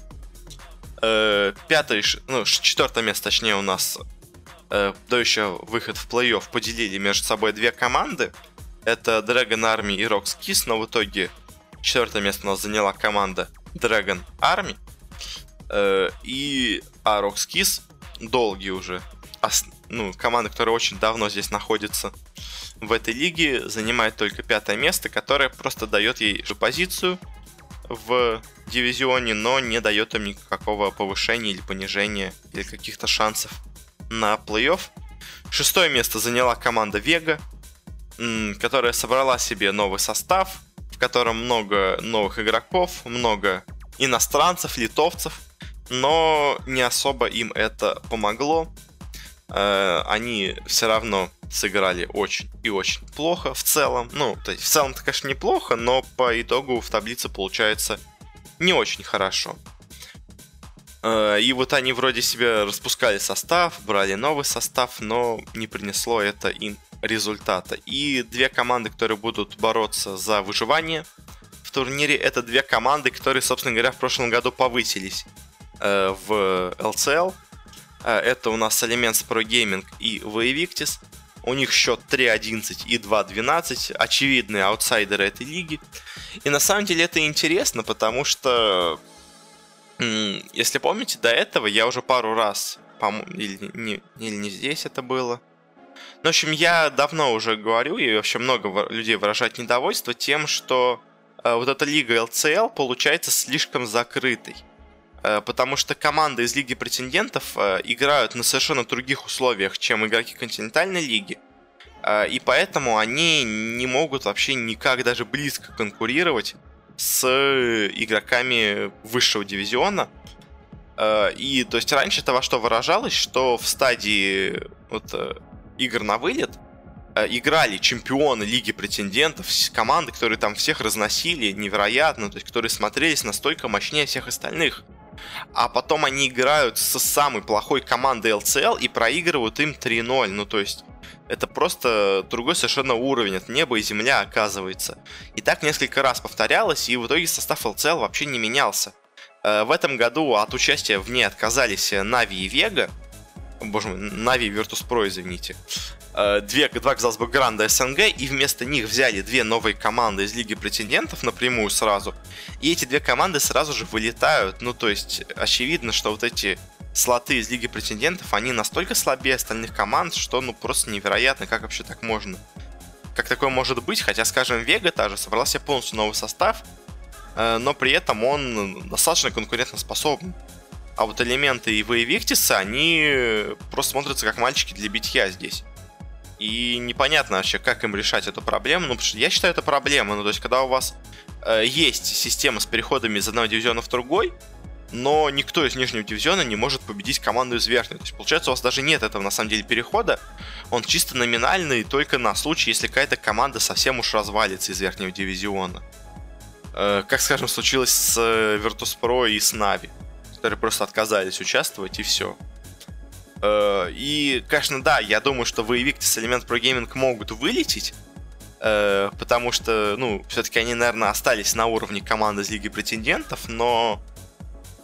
Э, пятое, ну, четвертое место, точнее, у нас э, дающая выход в плей-офф, поделили между собой две команды. Это Dragon Army и Rox Kiss, но в итоге четвертое место у нас заняла команда Dragon Army. Э, и а Kiss долгие уже. Ос, ну, команда, которая очень давно здесь находится в этой лиге, занимает только пятое место, которое просто дает ей же позицию в дивизионе, но не дает им никакого повышения или понижения или каких-то шансов на плей-офф. Шестое место заняла команда Вега, которая собрала себе новый состав, в котором много новых игроков, много иностранцев, литовцев, но не особо им это помогло. Э, они все равно сыграли очень и очень плохо в целом. Ну, то есть в целом-то, конечно, неплохо, но по итогу в таблице получается не очень хорошо. Э, и вот они вроде себе распускали состав, брали новый состав, но не принесло это им результата. И две команды, которые будут бороться за выживание в турнире, это две команды, которые, собственно говоря, в прошлом году повысились э, в LCL. Э, это у нас Elements Pro Gaming и Воевиктис. У них счет 3-11 и 2-12. Очевидные аутсайдеры этой лиги. И на самом деле это интересно, потому что если помните, до этого я уже пару раз, или не, или не здесь это было. Ну, в общем, я давно уже говорю, и вообще много людей выражают недовольство тем, что э, вот эта лига LCL получается слишком закрытой. Э, потому что команды из Лиги Претендентов э, играют на совершенно других условиях, чем игроки континентальной лиги. Э, и поэтому они не могут вообще никак даже близко конкурировать с игроками высшего дивизиона. Э, и то есть раньше это что выражалось, что в стадии вот, э, игр на вылет э, играли чемпионы Лиги претендентов, команды, которые там всех разносили невероятно, то есть которые смотрелись настолько мощнее всех остальных. А потом они играют со самой плохой командой LCL и проигрывают им 3-0. Ну, то есть, это просто другой совершенно уровень, это небо и земля оказывается. И так несколько раз повторялось, и в итоге состав LCL вообще не менялся. Э, в этом году от участия в ней отказались Нави и Вега. Боже мой, Нави и Virtus.pro, извините. Э, две, два, казалось бы, гранда СНГ, и вместо них взяли две новые команды из Лиги Претендентов напрямую сразу. И эти две команды сразу же вылетают. Ну, то есть, очевидно, что вот эти слоты из Лиги Претендентов, они настолько слабее остальных команд, что ну просто невероятно, как вообще так можно. Как такое может быть, хотя, скажем, Вега та же собрала себе полностью новый состав, э, но при этом он достаточно конкурентоспособен. А вот элементы и Виктисы, они просто смотрятся как мальчики для битья здесь. И непонятно вообще, как им решать эту проблему. Ну, потому что я считаю, это проблема. Ну, то есть, когда у вас э, есть система с переходами из одного дивизиона в другой, но никто из нижнего дивизиона не может победить команду из верхнего. То есть, получается, у вас даже нет этого, на самом деле, перехода. Он чисто номинальный только на случай, если какая-то команда совсем уж развалится из верхнего дивизиона. Э, как, скажем, случилось с э, Virtus.pro и с Navi, которые просто отказались участвовать, и все. Э, и, конечно, да, я думаю, что вы и Victis Element Pro Gaming могут вылететь, потому что, ну, все-таки они, наверное, остались на уровне команды из Лиги Претендентов, но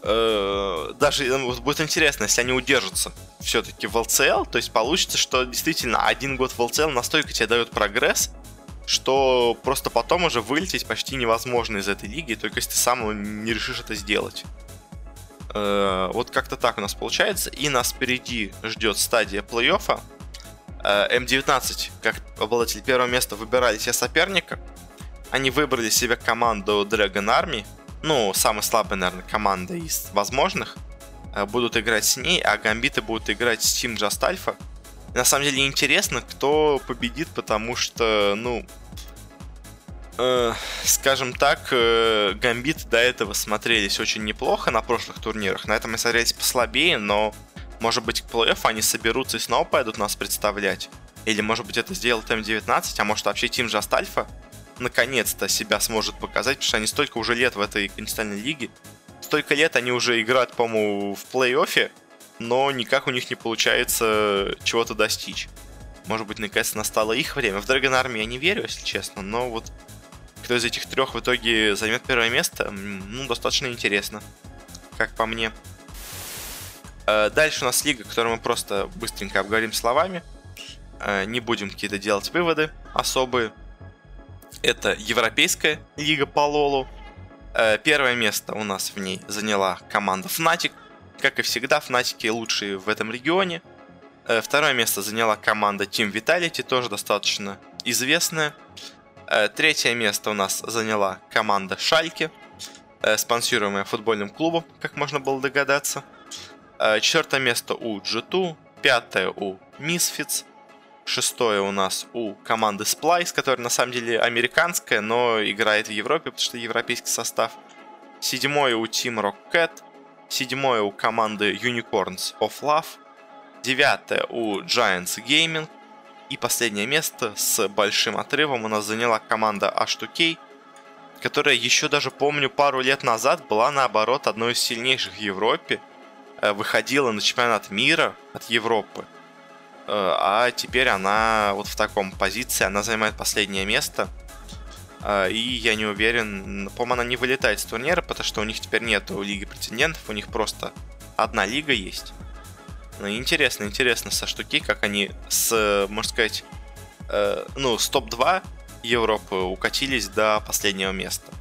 э, даже ну, будет интересно, если они удержатся все-таки в LCL, то есть получится, что действительно один год в LCL настолько тебе дает прогресс, что просто потом уже вылететь почти невозможно из этой лиги, только если ты сам не решишь это сделать. Э, вот как-то так у нас получается, и нас впереди ждет стадия плей-оффа. Э, М19, как обладатель первого места, выбирали себе соперника. Они выбрали себе команду Dragon Army. Ну, самая слабая, наверное, команда из возможных. Э, будут играть с ней, а гамбиты будут играть с Team Just Alpha. На самом деле интересно, кто победит, потому что, ну, э, скажем так, э, гамбиты до этого смотрелись очень неплохо на прошлых турнирах. На этом мы смотрелись послабее, но, может быть, к плей-офф они соберутся и снова пойдут нас представлять. Или, может быть, это сделал М19, а может, вообще Team Just Alpha наконец-то себя сможет показать, потому что они столько уже лет в этой континентальной лиге. Столько лет они уже играют, по-моему, в плей-оффе, но никак у них не получается чего-то достичь. Может быть, наконец-то настало их время. В Dragon Army я не верю, если честно, но вот кто из этих трех в итоге займет первое место, ну, достаточно интересно, как по мне. Э, дальше у нас лига, которую мы просто быстренько обговорим словами. Э, не будем какие-то делать выводы особые. Это Европейская лига по Лолу. Э, первое место у нас в ней заняла команда Fnatic. Как и всегда, Fnatic лучшие в этом регионе. Второе место заняла команда Team Vitality, тоже достаточно известная. Третье место у нас заняла команда Шальки, спонсируемая футбольным клубом, как можно было догадаться. Четвертое место у G2, пятое у Misfits, Шестое у нас у команды Splice, которая на самом деле американская, но играет в Европе, потому что европейский состав. Седьмое у Team Rocket. Седьмое у команды Unicorns of Love. Девятое у Giants Gaming. И последнее место с большим отрывом у нас заняла команда H2K, которая еще даже помню пару лет назад была наоборот одной из сильнейших в Европе. Э, выходила на чемпионат мира от Европы. Э, а теперь она вот в таком позиции, она занимает последнее место. Э, и я не уверен, по-моему, она не вылетает с турнира, потому что у них теперь нет Лиги претендентов, у них просто одна лига есть. Ну, интересно, интересно со штуки, как они с, можно сказать, э, ну, с топ-2 Европы укатились до последнего места.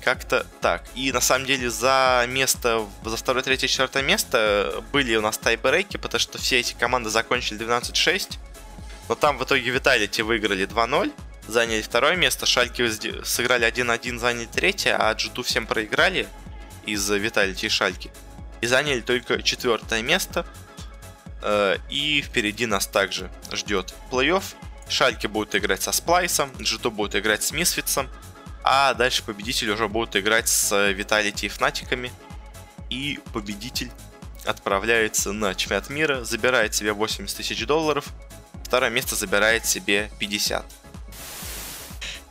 Как-то так. И на самом деле за место, за второе, третье, четвертое место были у нас тайбрейки, потому что все эти команды закончили 12-6. Но там в итоге Виталити выиграли 2-0, заняли второе место, Шальки сыграли 1-1, заняли третье, а Джуду всем проиграли из Виталити и Шальки. И заняли только четвертое место. Э, и впереди нас также ждет плей-офф. Шальки будут играть со Сплайсом, Джуду будет играть с Мисфицем, а дальше победитель уже будет играть с Виталити и Фнатиками. И победитель отправляется на чемпионат мира, забирает себе 80 тысяч долларов. Второе место забирает себе 50.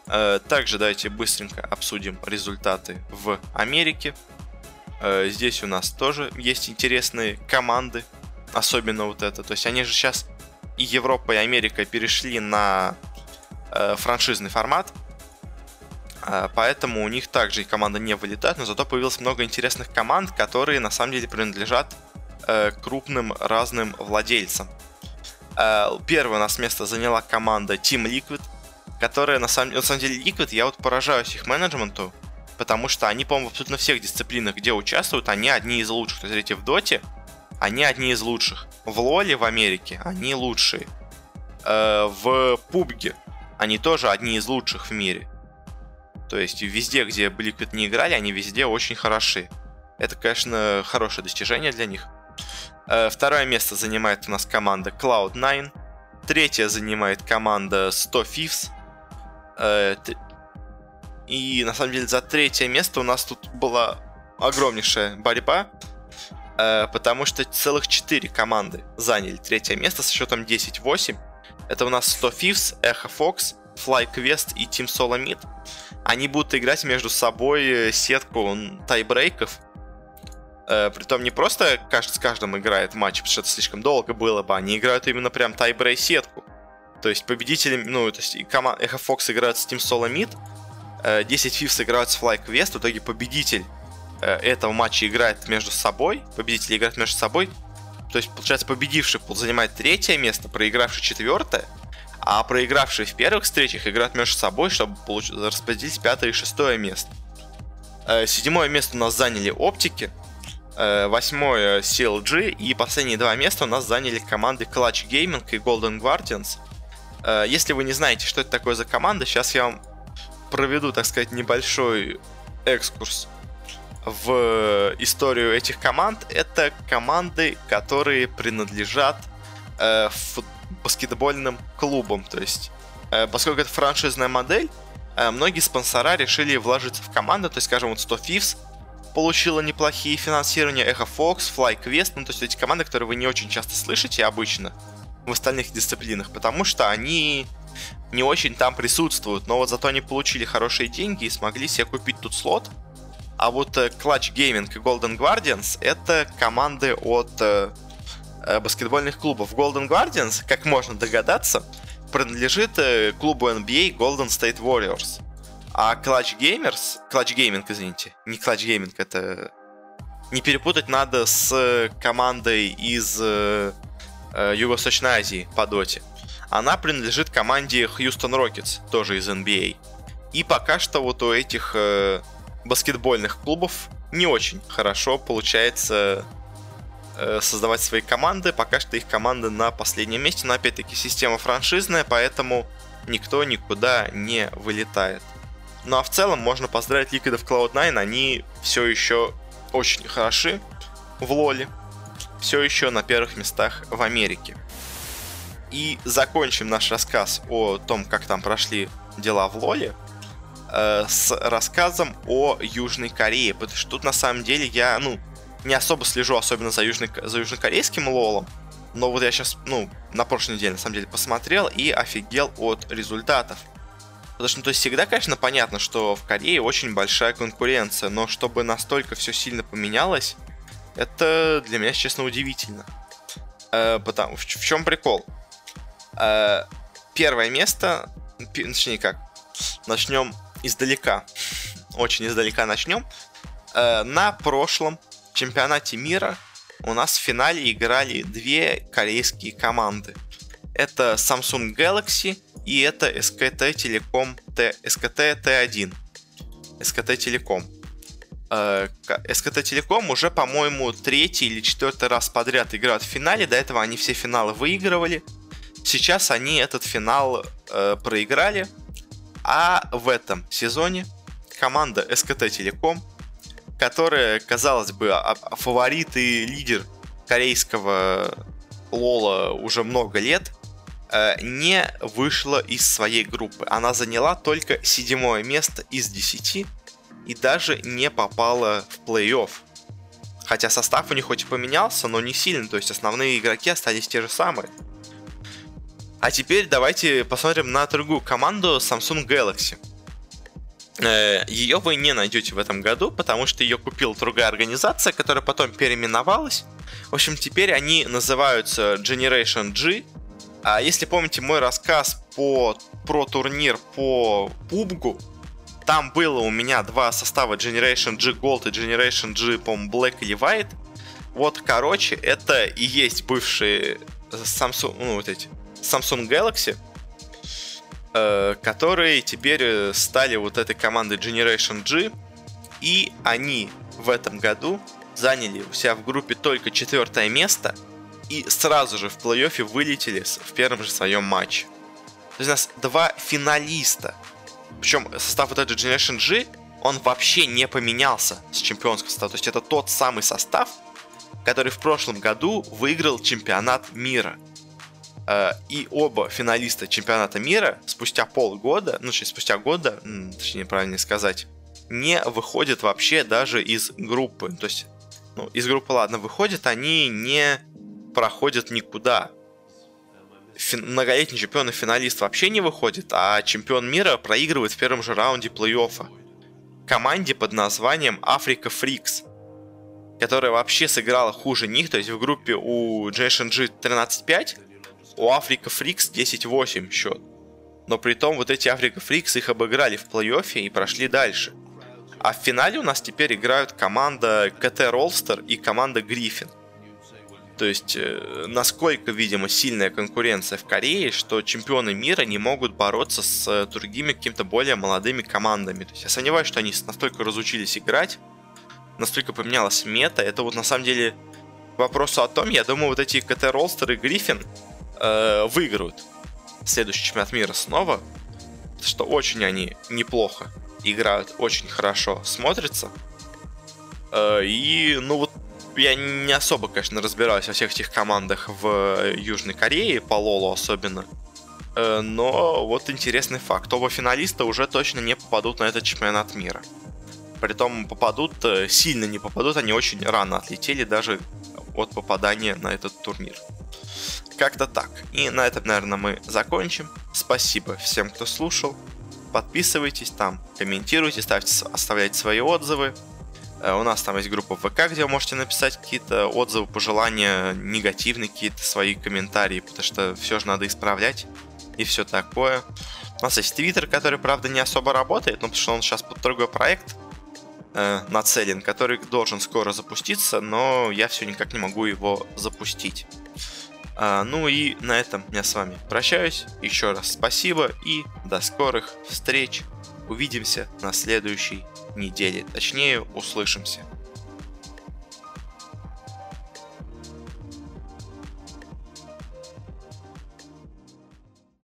Э, также давайте быстренько обсудим результаты в Америке. Э, здесь у нас тоже есть интересные команды, особенно вот это. То есть они же сейчас и Европа, и Америка перешли на э, франшизный формат. А, поэтому у них также команда не вылетает, но зато появилось много интересных команд, которые на самом деле принадлежат э, крупным разным владельцам. Первое у нас место заняла команда Team Liquid, которая на самом, на самом деле Liquid, я вот поражаюсь их менеджменту, потому что они, по-моему, абсолютно всех дисциплинах, где участвуют, они одни из лучших. То есть, видите, в Доте они одни из лучших. В Лоле в Америке они лучшие. Э, в Пубге они тоже одни из лучших в мире. То есть везде, где Liquid не играли, они везде очень хороши. Это, конечно, хорошее достижение для них. Э, второе место занимает у нас команда Cloud9. Третье занимает команда 100 Thieves. Э, и на самом деле за третье место у нас тут была огромнейшая борьба, э, потому что целых 4 команды заняли третье место со счетом 10-8. Это у нас 100 Thieves, Echo Fox, FlyQuest и Team Solomid они будут играть между собой э, сетку тайбрейков. Э, притом не просто каждый с каждым играет матч, потому что это слишком долго было бы, они играют именно прям тайбрей сетку. То есть победители, ну, то есть команда Echo Fox играют с Team Solo Mid, 10 Fifths играют с Fly Quest, в итоге победитель э, этого матча играет между собой, победители играют между собой, то есть, получается, победивший занимает третье место, проигравший четвертое, а проигравшие в первых встречах играют между собой, чтобы получ... распределить пятое и шестое место. Э, седьмое место у нас заняли Оптики, э, восьмое CLG и последние два места у нас заняли команды Clutch Gaming и Golden Guardians. Э, если вы не знаете, что это такое за команда, сейчас я вам проведу, так сказать, небольшой экскурс в историю этих команд. Это команды, которые принадлежат э, баскетбольным клубам. То есть, э, поскольку это франшизная модель, э, многие спонсора решили вложиться в команду. То есть, скажем, вот 100 Thieves получила неплохие финансирования, Echo Fox, FlyQuest, ну то есть эти команды, которые вы не очень часто слышите обычно в остальных дисциплинах, потому что они не очень там присутствуют, но вот зато они получили хорошие деньги и смогли себе купить тут слот. А вот э, Clutch Gaming и Golden Guardians это команды от э, э баскетбольных клубов. Golden Guardians, как можно догадаться, принадлежит клубу NBA Golden State Warriors. А Clutch Gamers, Clutch Gaming, извините, не Clutch Gaming, это не перепутать надо с командой из э, Юго-Восточной Азии по доте. Она принадлежит команде Houston Rockets, тоже из NBA. И пока что вот у этих э, баскетбольных клубов не очень хорошо получается э, создавать свои команды. Пока что их команды на последнем месте, но опять-таки система франшизная, поэтому никто никуда не вылетает. Ну а в целом можно поздравить of Cloud9, они все еще очень хороши в лоле, все еще на первых местах в Америке. И закончим наш рассказ о том, как там прошли дела в лоле, э, с рассказом о Южной Корее, потому что тут на самом деле я, ну, не особо слежу, особенно за, южный, за южнокорейским лолом, но вот я сейчас, ну, на прошлой неделе, на самом деле, посмотрел и офигел от результатов. Потому что, ну, то есть всегда, конечно, понятно, что в Корее очень большая конкуренция, но чтобы настолько все сильно поменялось, это для меня, честно, удивительно. Э, потому, в, в чем прикол? Э, первое место, точнее как, начнем издалека, очень издалека начнем. Э, на прошлом чемпионате мира у нас в финале играли две корейские команды. Это Samsung Galaxy и это SKT Telecom T, SKT T1. SKT Telecom. SKT Telecom уже, по-моему, третий или четвертый раз подряд играют в финале. До этого они все финалы выигрывали. Сейчас они этот финал э, проиграли. А в этом сезоне команда SKT Telecom, которая, казалось бы, а, а, фаворит и лидер корейского лола уже много лет, Э, не вышла из своей группы. Она заняла только седьмое место из десяти и даже не попала в плей-офф. Хотя состав у них хоть и поменялся, но не сильно, то есть основные игроки остались те же самые. А теперь давайте посмотрим на другую команду Samsung Galaxy. Э, ее вы не найдете в этом году, потому что ее купила другая организация, которая потом переименовалась. В общем, теперь они называются Generation G, а если помните мой рассказ по, про турнир по PUBG, там было у меня два состава Generation G Gold и Generation G, по Black или White. Вот, короче, это и есть бывшие Samsung, ну, вот эти, Samsung Galaxy, э, которые теперь стали вот этой командой Generation G. И они в этом году заняли у себя в группе только четвертое место – и сразу же в плей-оффе вылетели в первом же своем матче. То есть у нас два финалиста. Причем состав вот этой Generation G, он вообще не поменялся с чемпионского состава. То есть это тот самый состав, который в прошлом году выиграл чемпионат мира. Э, и оба финалиста чемпионата мира спустя полгода, ну, спустя года, точнее, правильно сказать, не выходят вообще даже из группы. То есть, ну, из группы, ладно, выходят, они не проходят никуда. Фин- многолетний чемпион и финалист вообще не выходит, а чемпион мира проигрывает в первом же раунде плей-оффа. Команде под названием Africa Freaks, которая вообще сыграла хуже них, то есть в группе у Generation G 13-5, у Africa Freaks 10-8 счет. Но при том вот эти Africa Freaks их обыграли в плей-оффе и прошли дальше. А в финале у нас теперь играют команда КТ Ролстер и команда Гриффин. То есть, э, насколько, видимо, сильная конкуренция в Корее, что чемпионы мира не могут бороться с э, другими какими-то более молодыми командами. То есть, я сомневаюсь, что они настолько разучились играть, настолько поменялась мета. Это вот на самом деле к вопросу о том, я думаю, вот эти КТ Ролстер и Гриффин э, выиграют следующий чемпионат мира снова. что очень они неплохо играют, очень хорошо смотрятся. Э, и, ну вот, я не особо, конечно, разбираюсь во всех этих командах в Южной Корее, по Лолу особенно. Э, но вот интересный факт. Оба финалиста уже точно не попадут на этот чемпионат мира. Притом попадут, э, сильно не попадут, они очень рано отлетели даже от попадания на этот турнир. Как-то так. И на этом, наверное, мы закончим. Спасибо всем, кто слушал. Подписывайтесь там, комментируйте, ставьте, оставляйте свои отзывы. Э, у нас там есть группа ВК, где вы можете написать какие-то отзывы, пожелания, негативные какие-то свои комментарии, потому что все же надо исправлять и все такое. У нас есть Твиттер, который, правда, не особо работает, но потому что он сейчас под другой проект э, нацелен, который должен скоро запуститься, но я все никак не могу его запустить. А, ну и на этом я с вами прощаюсь. Еще раз спасибо и до скорых встреч. Увидимся на следующей неделе. Точнее, услышимся.